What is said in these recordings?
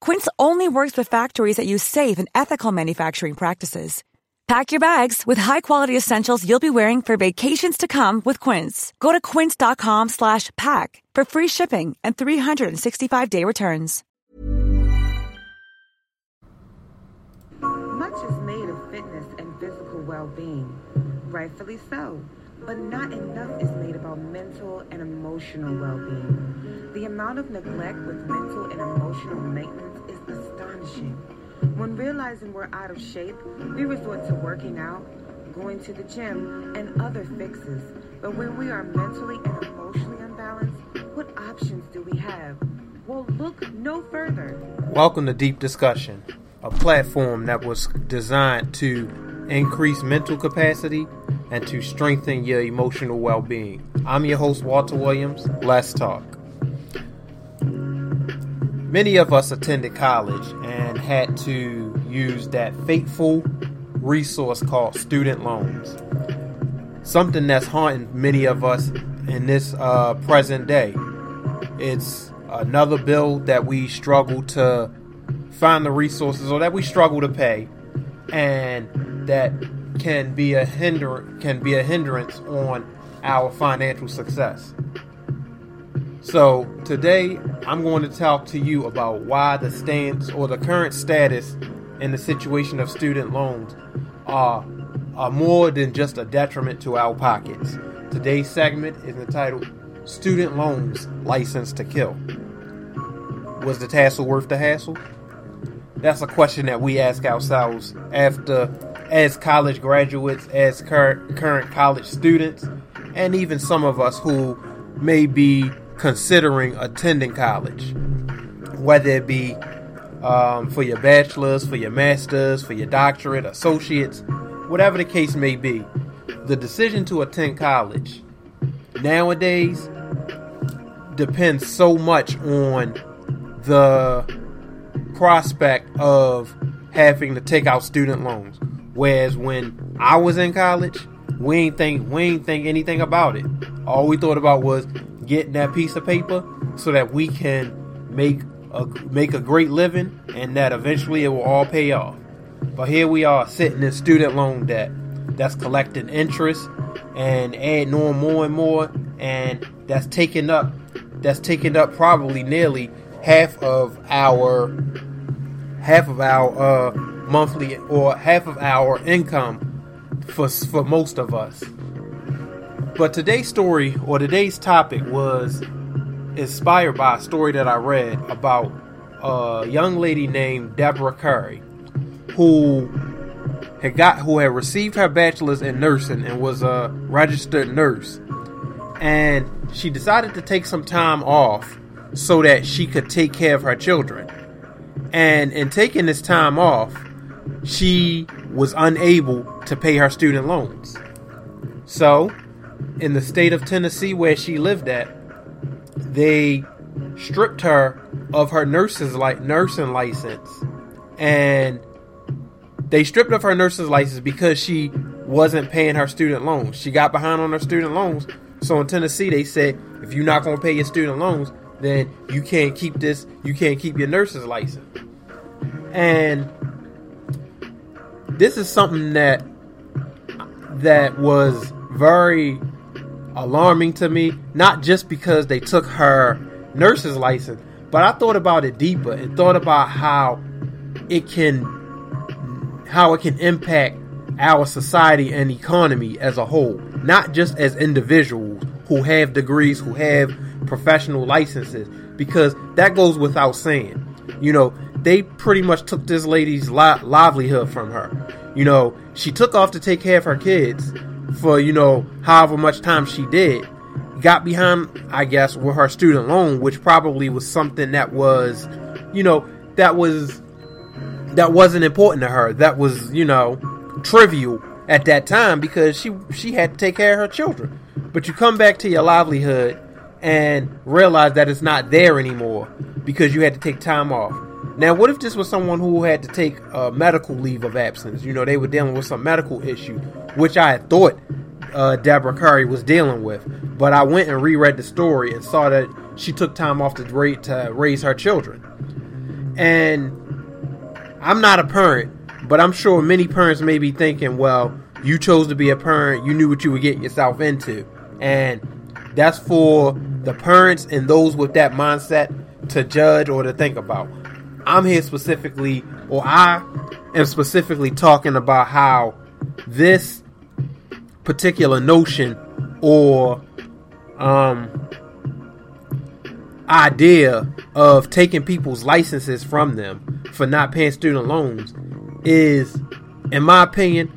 Quince only works with factories that use safe and ethical manufacturing practices. Pack your bags with high-quality essentials you'll be wearing for vacations to come with Quince. Go to quince.com/pack for free shipping and 365-day returns. Much is made of fitness and physical well-being, rightfully so, but not enough is made about mental and emotional well-being. The amount of neglect with mental and emotional maintenance is astonishing. When realizing we're out of shape, we resort to working out, going to the gym, and other fixes. But when we are mentally and emotionally unbalanced, what options do we have? Well, look no further. Welcome to Deep Discussion, a platform that was designed to increase mental capacity and to strengthen your emotional well being. I'm your host, Walter Williams. Let's talk. Many of us attended college and had to use that fateful resource called student loans. Something that's haunting many of us in this uh, present day. It's another bill that we struggle to find the resources or that we struggle to pay and that can be a hinder can be a hindrance on our financial success. So today I'm going to talk to you about why the stance or the current status in the situation of student loans are, are more than just a detriment to our pockets. Today's segment is entitled Student Loans License to Kill. Was the tassel worth the hassle? That's a question that we ask ourselves after as college graduates, as current current college students, and even some of us who may be considering attending college, whether it be um, for your bachelor's, for your master's, for your doctorate, associates, whatever the case may be. The decision to attend college nowadays depends so much on the prospect of having to take out student loans. Whereas when I was in college, we ain't think we ain't think anything about it. All we thought about was getting that piece of paper so that we can make a make a great living and that eventually it will all pay off. But here we are sitting in student loan debt that's collecting interest and adding on more and more and that's taking up that's taking up probably nearly half of our half of our uh, monthly or half of our income for for most of us. But today's story or today's topic was inspired by a story that I read about a young lady named Deborah Curry who had got who had received her bachelor's in nursing and was a registered nurse. And she decided to take some time off so that she could take care of her children. And in taking this time off, she was unable to pay her student loans. So, in the state of Tennessee where she lived at, they stripped her of her nurse's like nursing license and they stripped of her nurse's license because she wasn't paying her student loans. She got behind on her student loans. So in Tennessee they said if you're not going to pay your student loans, then you can't keep this you can't keep your nurse's license. And this is something that that was very alarming to me, not just because they took her nurse's license, but I thought about it deeper and thought about how it can how it can impact our society and economy as a whole, not just as individuals who have degrees, who have professional licenses, because that goes without saying. You know, they pretty much took this lady's li- livelihood from her. You know, she took off to take care of her kids for, you know, however much time she did. Got behind, I guess, with her student loan, which probably was something that was, you know, that was that wasn't important to her. That was, you know, trivial at that time because she she had to take care of her children. But you come back to your livelihood and realize that it's not there anymore because you had to take time off. Now, what if this was someone who had to take a medical leave of absence? You know, they were dealing with some medical issue, which I had thought uh, Deborah Curry was dealing with. But I went and reread the story and saw that she took time off to, ra- to raise her children. And I'm not a parent, but I'm sure many parents may be thinking, well, you chose to be a parent, you knew what you were getting yourself into. And that's for the parents and those with that mindset to judge or to think about. I'm here specifically, or I am specifically talking about how this particular notion or um, idea of taking people's licenses from them for not paying student loans is, in my opinion,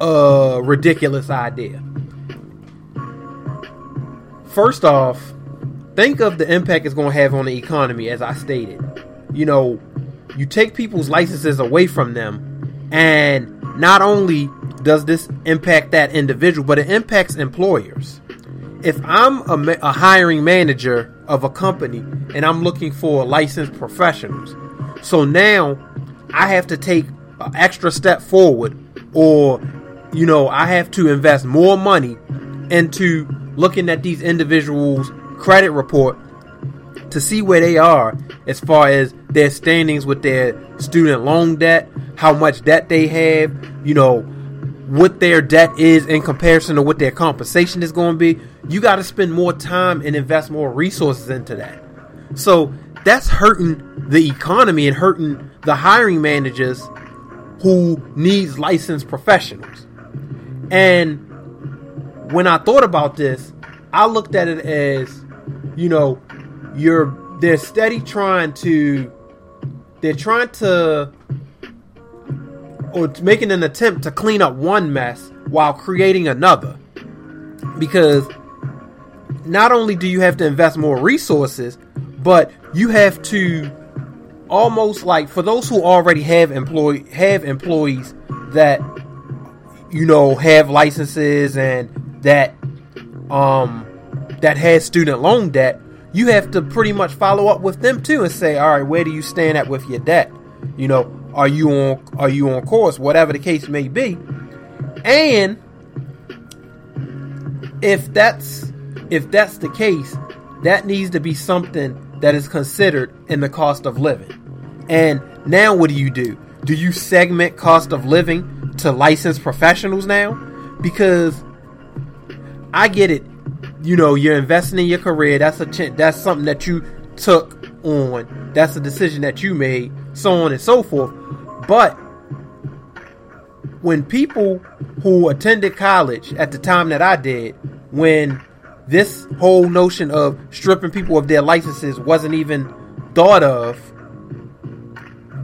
a ridiculous idea. First off, think of the impact it's going to have on the economy, as I stated. You know, you take people's licenses away from them, and not only does this impact that individual, but it impacts employers. If I'm a, a hiring manager of a company and I'm looking for licensed professionals, so now I have to take an extra step forward, or you know, I have to invest more money into looking at these individuals' credit report to see where they are as far as their standings with their student loan debt, how much debt they have, you know, what their debt is in comparison to what their compensation is going to be. You got to spend more time and invest more resources into that. So that's hurting the economy and hurting the hiring managers who needs licensed professionals. And when I thought about this, I looked at it as, you know, you're they're steady trying to they're trying to or making an attempt to clean up one mess while creating another. Because not only do you have to invest more resources, but you have to almost like for those who already have employee have employees that you know have licenses and that um that has student loan debt you have to pretty much follow up with them too and say all right where do you stand at with your debt? You know are you on are you on course? Whatever the case may be. And if that's if that's the case that needs to be something that is considered in the cost of living. And now what do you do? Do you segment cost of living to licensed professionals now? Because i get it. You know you're investing in your career. That's a ch- that's something that you took on. That's a decision that you made so on and so forth. But when people who attended college at the time that I did, when this whole notion of stripping people of their licenses wasn't even thought of,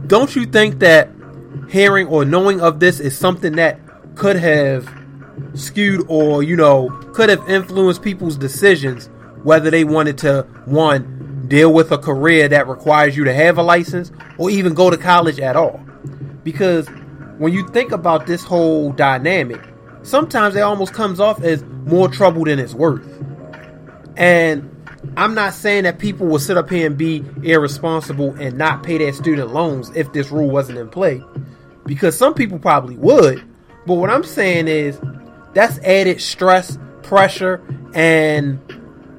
don't you think that hearing or knowing of this is something that could have skewed or, you know, could have influenced people's decisions whether they wanted to, one, deal with a career that requires you to have a license or even go to college at all? Because when you think about this whole dynamic, sometimes it almost comes off as more trouble than it's worth. And I'm not saying that people will sit up here and be irresponsible and not pay their student loans if this rule wasn't in play. Because some people probably would. But what I'm saying is that's added stress, pressure, and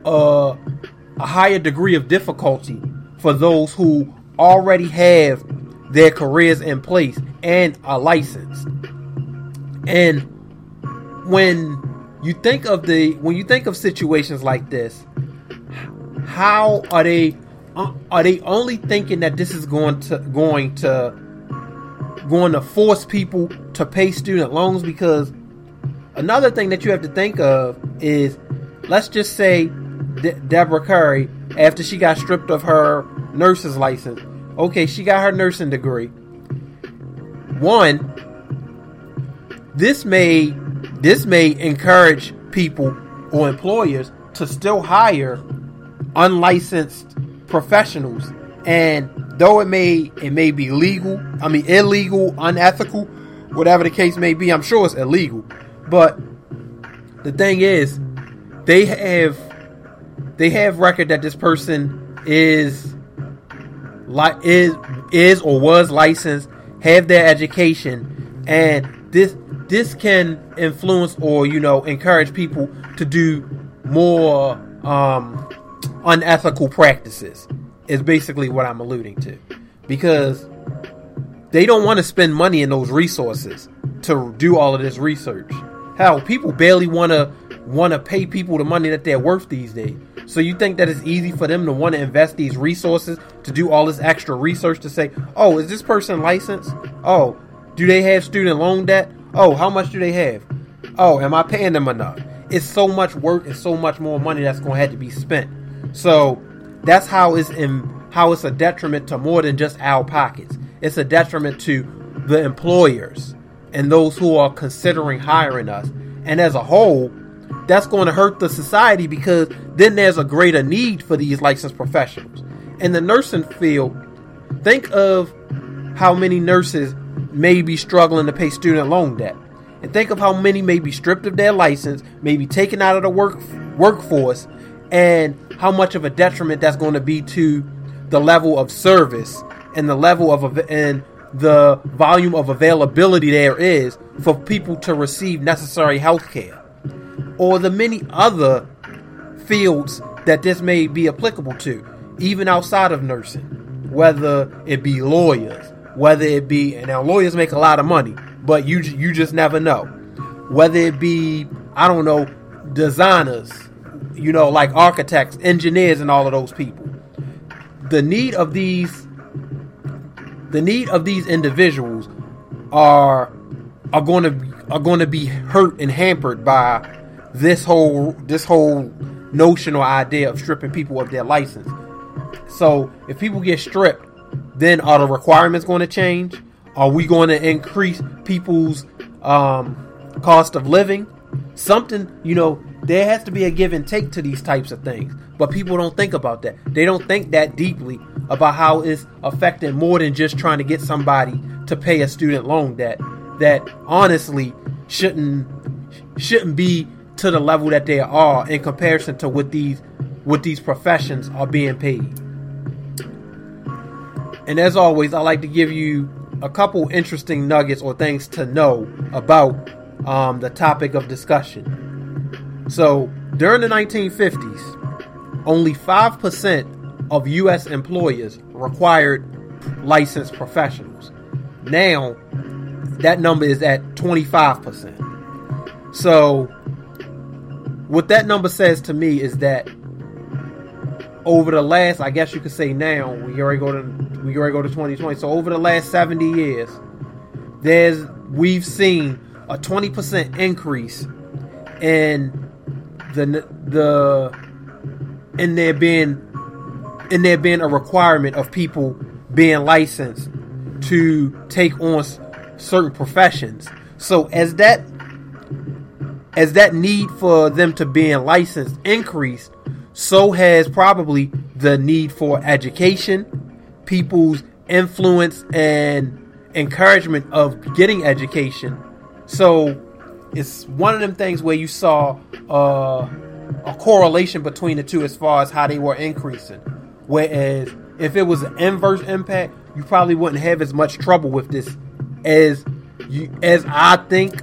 uh, a higher degree of difficulty for those who already have their careers in place and are licensed. And when you think of the when you think of situations like this, how are they uh, are they only thinking that this is going to going to going to force people to pay student loans because another thing that you have to think of is let's just say De- Deborah Curry, after she got stripped of her nurse's license, okay, she got her nursing degree. One, this may this may encourage people or employers to still hire unlicensed professionals and though it may it may be legal i mean illegal unethical whatever the case may be i'm sure it's illegal. But the thing is they have they have record that this person is like is is or was licensed have their education and this this can influence or you know encourage people to do more um, unethical practices is basically what I'm alluding to because they don't want to spend money in those resources to do all of this research. Hell, people barely want to want to pay people the money that they're worth these days. So you think that it's easy for them to want to invest these resources to do all this extra research to say, "Oh, is this person licensed? Oh, do they have student loan debt? Oh, how much do they have? Oh, am I paying them enough? It's so much work and so much more money that's going to have to be spent. So that's how it's in how it's a detriment to more than just our pockets. It's a detriment to the employers and those who are considering hiring us. And as a whole, that's going to hurt the society because then there's a greater need for these licensed professionals. In the nursing field, think of how many nurses may be struggling to pay student loan debt. And think of how many may be stripped of their license, may be taken out of the work workforce, and how much of a detriment that's going to be to the level of service and the level of and the volume of availability there is for people to receive necessary health care or the many other fields that this may be applicable to even outside of nursing whether it be lawyers whether it be and now lawyers make a lot of money, but you you just never know. Whether it be I don't know designers, you know, like architects, engineers, and all of those people. The need of these the need of these individuals are are going to are going to be hurt and hampered by this whole this whole notion or idea of stripping people of their license. So if people get stripped, then are the requirements going to change? Are we going to increase people's um, cost of living? Something, you know, there has to be a give and take to these types of things. But people don't think about that. They don't think that deeply about how it's affecting more than just trying to get somebody to pay a student loan debt that honestly shouldn't shouldn't be to the level that they are in comparison to what these what these professions are being paid. And as always, I like to give you a couple interesting nuggets or things to know about um, the topic of discussion. So, during the 1950s, only 5% of U.S. employers required licensed professionals. Now, that number is at 25%. So, what that number says to me is that over the last, I guess you could say now, we already go to we already go to 2020. So over the last 70 years, there's we've seen a 20% increase in the the in there being in there being a requirement of people being licensed to take on certain professions. So as that as that need for them to being licensed increased, so has probably the need for education, people's influence and encouragement of getting education. So it's one of them things where you saw uh, a correlation between the two as far as how they were increasing. Whereas if it was an inverse impact, you probably wouldn't have as much trouble with this as you as I think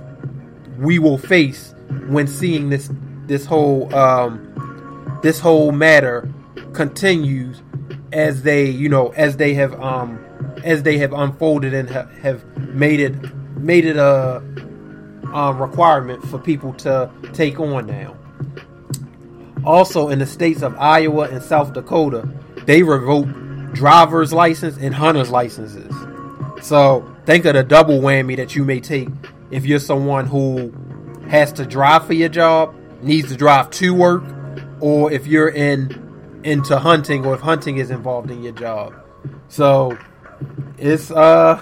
we will face when seeing this this whole um, this whole matter continues as they, you know, as they have um as they have unfolded and ha- have made it made it a, a requirement for people to take on now. Also, in the states of Iowa and South Dakota, they revoked driver's license and hunter's licenses. So think of the double whammy that you may take if you're someone who has to drive for your job, needs to drive to work, or if you're in into hunting or if hunting is involved in your job. So it's uh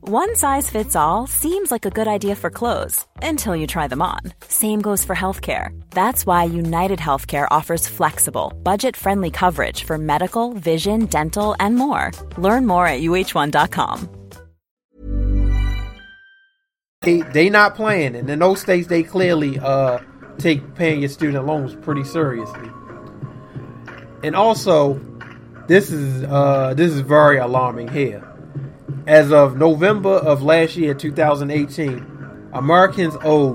One size fits all seems like a good idea for clothes until you try them on. Same goes for healthcare. That's why United Healthcare offers flexible, budget friendly coverage for medical, vision, dental, and more. Learn more at uh1.com. they they not playing, and in those states they clearly uh take paying your student loans pretty seriously. And also, this is uh this is very alarming here. As of November of last year, 2018, Americans owe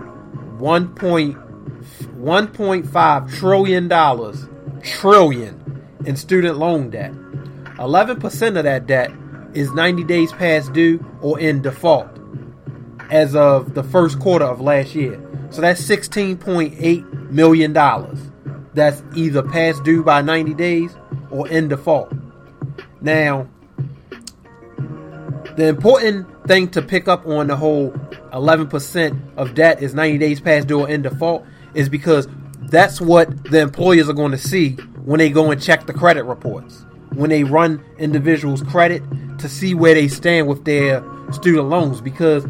1.1.5 trillion dollars trillion in student loan debt. 11% of that debt is 90 days past due or in default as of the first quarter of last year. So that's 16.8 million dollars. That's either past due by 90 days or in default. Now, the important thing to pick up on the whole 11% of debt is 90 days past due or in default is because that's what the employers are going to see when they go and check the credit reports. When they run individuals' credit to see where they stand with their student loans. Because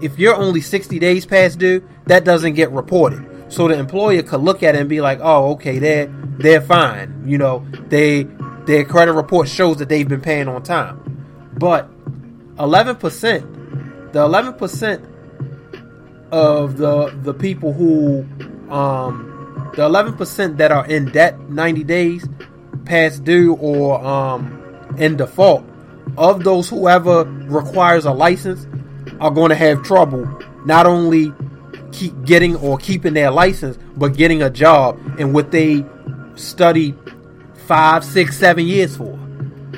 if you're only 60 days past due, that doesn't get reported. So the employer could look at it and be like, "Oh, okay, they're they're fine. You know, they their credit report shows that they've been paying on time." But 11%, the 11% of the the people who um the 11% that are in debt 90 days past due or um in default of those whoever requires a license are going to have trouble not only keep getting or keeping their license but getting a job in what they studied five six seven years for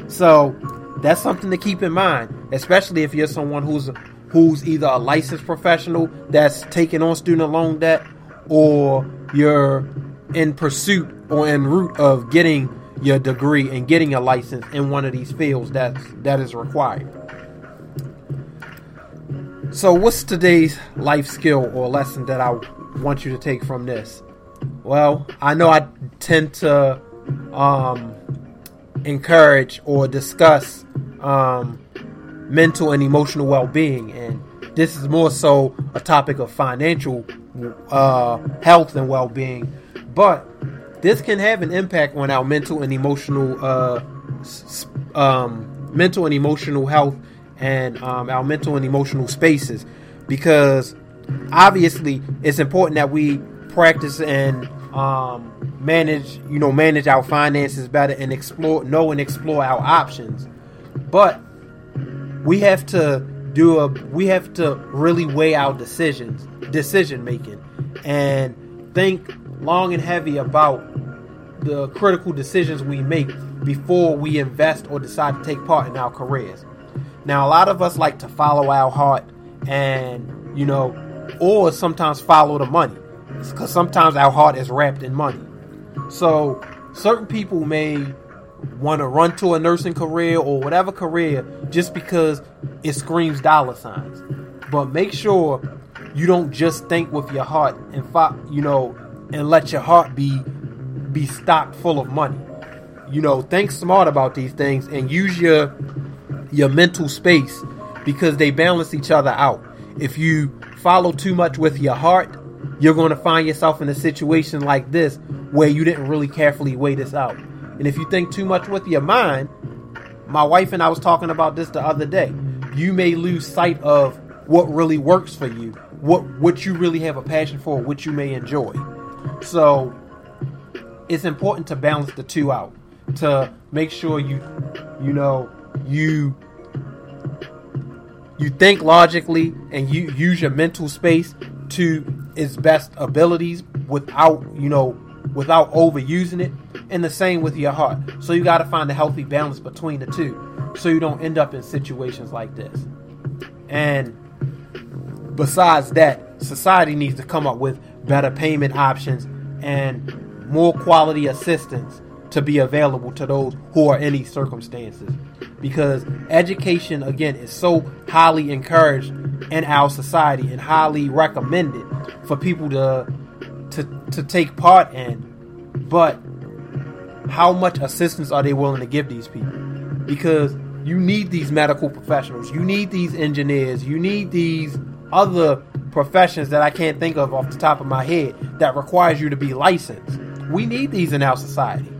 so that's something to keep in mind especially if you're someone who's who's either a licensed professional that's taking on student loan debt or you're in pursuit or en route of getting your degree and getting a license in one of these fields that that is required. So what's today's life skill or lesson that I want you to take from this? Well, I know I tend to um, encourage or discuss um, mental and emotional well-being and this is more so a topic of financial uh, health and well-being but this can have an impact on our mental and emotional uh, um, mental and emotional health and um, our mental and emotional spaces. Because obviously it's important that we practice and um, manage you know manage our finances better and explore know and explore our options. But we have to do a we have to really weigh our decisions decision making. And think long and heavy about the critical decisions we make before we invest or decide to take part in our careers. Now, a lot of us like to follow our heart and, you know, or sometimes follow the money because sometimes our heart is wrapped in money. So, certain people may want to run to a nursing career or whatever career just because it screams dollar signs. But make sure you don't just think with your heart and fo- you know and let your heart be be stocked full of money. You know, think smart about these things and use your your mental space because they balance each other out. If you follow too much with your heart, you're going to find yourself in a situation like this where you didn't really carefully weigh this out. And if you think too much with your mind, my wife and I was talking about this the other day. You may lose sight of what really works for you, what what you really have a passion for, what you may enjoy. So it's important to balance the two out to make sure you you know you you think logically and you use your mental space to its best abilities without you know without overusing it. And the same with your heart. So you got to find a healthy balance between the two so you don't end up in situations like this. And besides that society needs to come up with better payment options and more quality assistance to be available to those who are in these circumstances. Because education, again, is so highly encouraged in our society and highly recommended for people to to to take part in. But how much assistance are they willing to give these people? Because you need these medical professionals, you need these engineers, you need these other professions that I can't think of off the top of my head that requires you to be licensed. We need these in our society.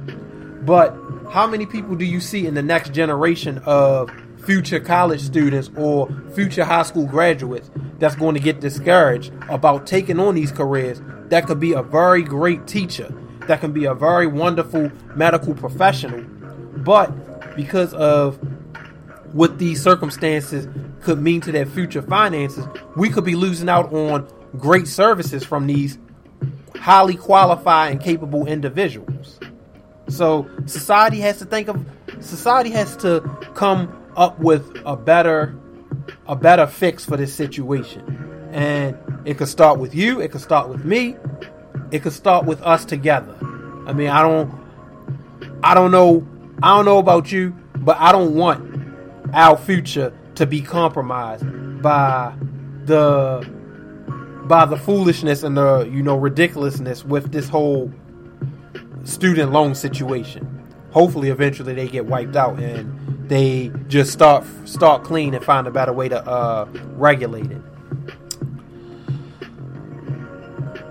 But how many people do you see in the next generation of future college students or future high school graduates that's going to get discouraged about taking on these careers that could be a very great teacher, that can be a very wonderful medical professional, but because of what these circumstances could mean to their future finances, we could be losing out on great services from these highly qualified and capable individuals. So society has to think of society has to come up with a better a better fix for this situation. And it could start with you, it could start with me, it could start with us together. I mean, I don't I don't know I don't know about you, but I don't want our future to be compromised by the by the foolishness and the you know ridiculousness with this whole student loan situation. Hopefully, eventually they get wiped out and they just start start clean and find a better way to uh, regulate it.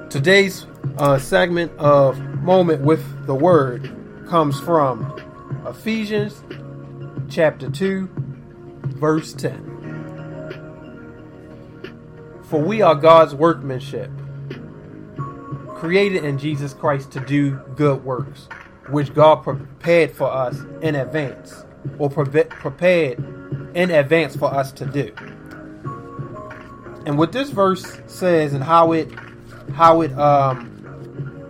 Today's uh, segment of moment with the word comes from Ephesians chapter two, verse ten. For we are God's workmanship created in Jesus Christ to do good works, which God prepared for us in advance, or pre- prepared in advance for us to do. And what this verse says, and how it how it um,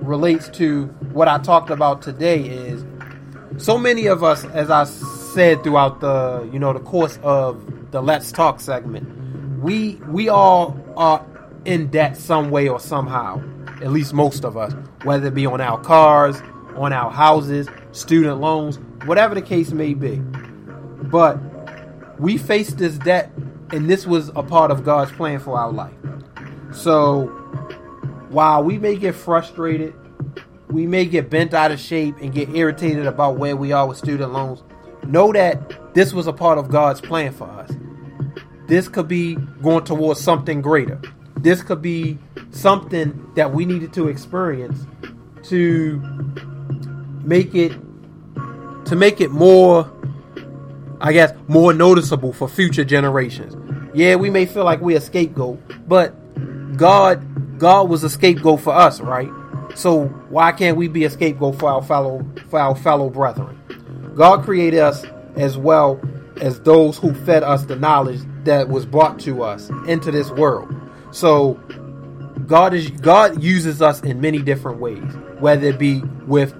relates to what I talked about today, is so many of us, as I said throughout the you know the course of the Let's Talk segment, we we all are in debt some way or somehow at least most of us, whether it be on our cars, on our houses, student loans, whatever the case may be. But we face this debt, and this was a part of God's plan for our life. So while we may get frustrated, we may get bent out of shape and get irritated about where we are with student loans, know that this was a part of God's plan for us. This could be going towards something greater. This could be something that we needed to experience to make it to make it more I guess, more noticeable for future generations. Yeah, we may feel like we're a scapegoat, but God, God was a scapegoat for us, right? So why can't we be a scapegoat for our fellow for our fellow brethren? God created us as well as those who fed us the knowledge that was brought to us into this world. So God is God uses us in many different ways, whether it be with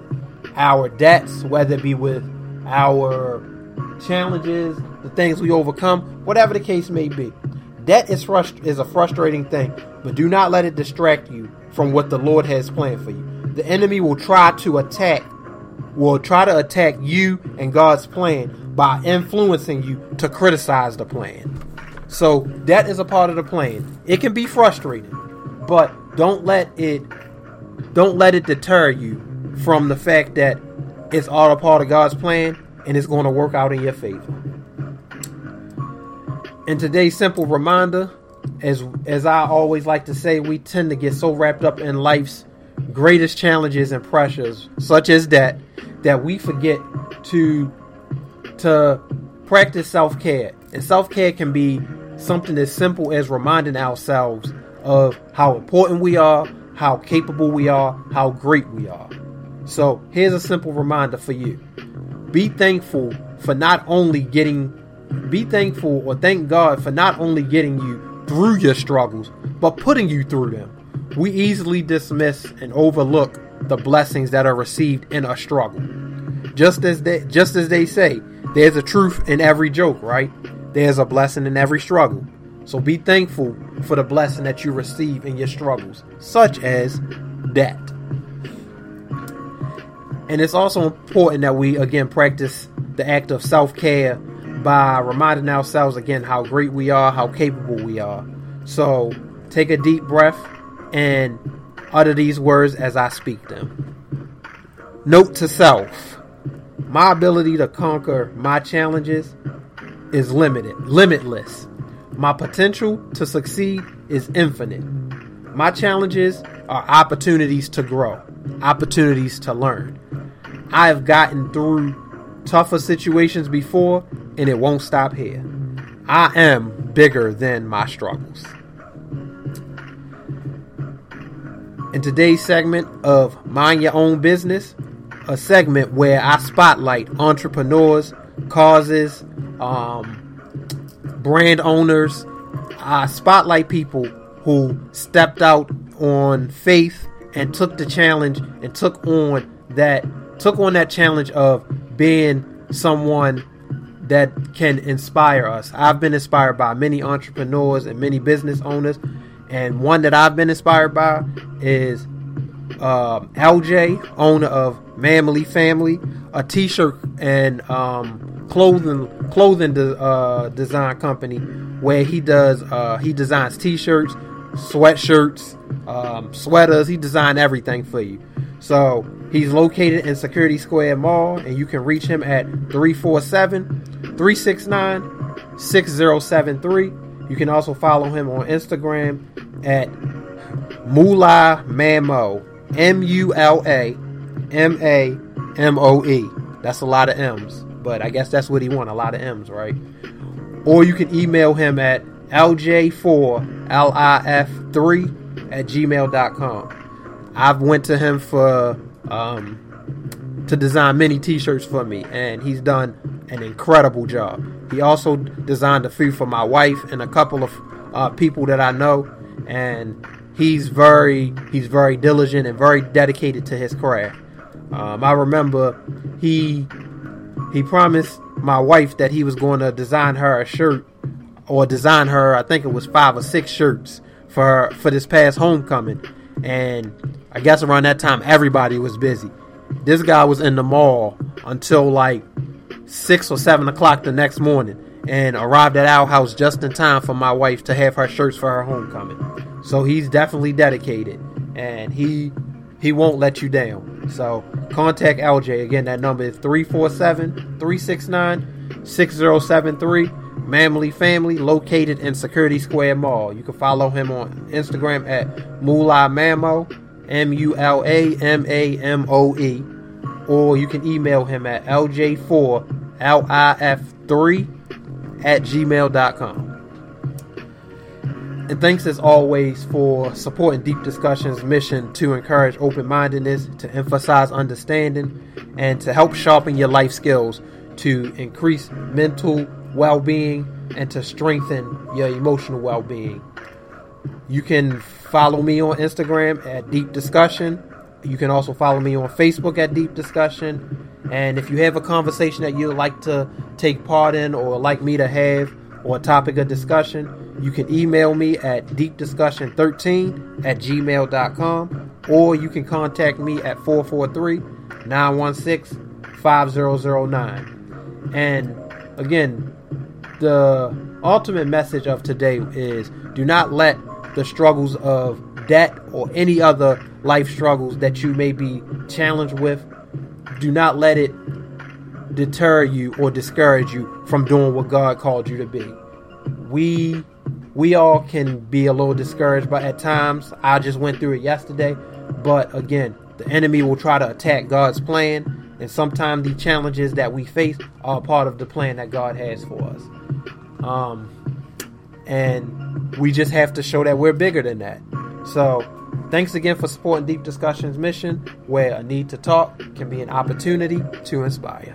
our debts, whether it be with our challenges, the things we overcome, whatever the case may be. Debt is frust- is a frustrating thing, but do not let it distract you from what the Lord has planned for you. The enemy will try to attack will try to attack you and God's plan by influencing you to criticize the plan. So that is a part of the plan. It can be frustrating, but don't let it don't let it deter you from the fact that it's all a part of God's plan and it's going to work out in your favor. And today's simple reminder, as as I always like to say, we tend to get so wrapped up in life's greatest challenges and pressures, such as that, that we forget to to practice self care. And self care can be something as simple as reminding ourselves of how important we are, how capable we are, how great we are. So here's a simple reminder for you. Be thankful for not only getting be thankful or thank God for not only getting you through your struggles, but putting you through them. We easily dismiss and overlook the blessings that are received in a struggle. Just as they just as they say, there's a truth in every joke, right? There's a blessing in every struggle. So be thankful for the blessing that you receive in your struggles, such as that. And it's also important that we again practice the act of self-care by reminding ourselves again how great we are, how capable we are. So take a deep breath and utter these words as I speak them. Note to self my ability to conquer my challenges is limited, limitless. My potential to succeed is infinite. My challenges are opportunities to grow, opportunities to learn. I have gotten through tougher situations before, and it won't stop here. I am bigger than my struggles. In today's segment of Mind Your Own Business, a segment where I spotlight entrepreneurs, causes, um, brand owners. I spotlight people who stepped out on faith and took the challenge and took on that took on that challenge of being someone that can inspire us. I've been inspired by many entrepreneurs and many business owners, and one that I've been inspired by is um, LJ, owner of Mamily Family, a T-shirt and um, clothing clothing de- uh, design company where he does uh, he designs T-shirts, sweatshirts, um, sweaters. He designed everything for you. So he's located in Security Square Mall, and you can reach him at 347 369 6073. You can also follow him on Instagram at Mula Mamo. M U L A M A M O E. That's a lot of M's, but I guess that's what he want a lot of M's, right? Or you can email him at lj4lif3 at gmail.com. I've went to him for um, to design many t-shirts for me and he's done an incredible job. He also designed a few for my wife and a couple of uh, people that I know and he's very he's very diligent and very dedicated to his craft. Um, I remember he he promised my wife that he was going to design her a shirt or design her I think it was five or six shirts for for this past homecoming and I guess around that time everybody was busy. This guy was in the mall until like six or seven o'clock the next morning and arrived at our house just in time for my wife to have her shirts for her homecoming. So he's definitely dedicated and he he won't let you down. So contact LJ. Again, that number is 347-369-6073. Mamily Family, located in Security Square Mall. You can follow him on Instagram at Mula Mamo, M U L A M A M O E, or you can email him at LJ4 LIF3 at gmail.com. And thanks as always for supporting Deep Discussion's mission to encourage open mindedness, to emphasize understanding, and to help sharpen your life skills to increase mental well being and to strengthen your emotional well being. You can follow me on Instagram at Deep Discussion. You can also follow me on Facebook at Deep Discussion. And if you have a conversation that you'd like to take part in or like me to have or a topic of discussion, you can email me at deepdiscussion13 at gmail.com or you can contact me at 443 916 5009. And again, the ultimate message of today is do not let the struggles of debt or any other life struggles that you may be challenged with, do not let it deter you or discourage you from doing what God called you to be. We we all can be a little discouraged but at times. I just went through it yesterday, but again, the enemy will try to attack God's plan, and sometimes the challenges that we face are part of the plan that God has for us. Um, and we just have to show that we're bigger than that. So, thanks again for supporting Deep Discussions mission, where a need to talk can be an opportunity to inspire.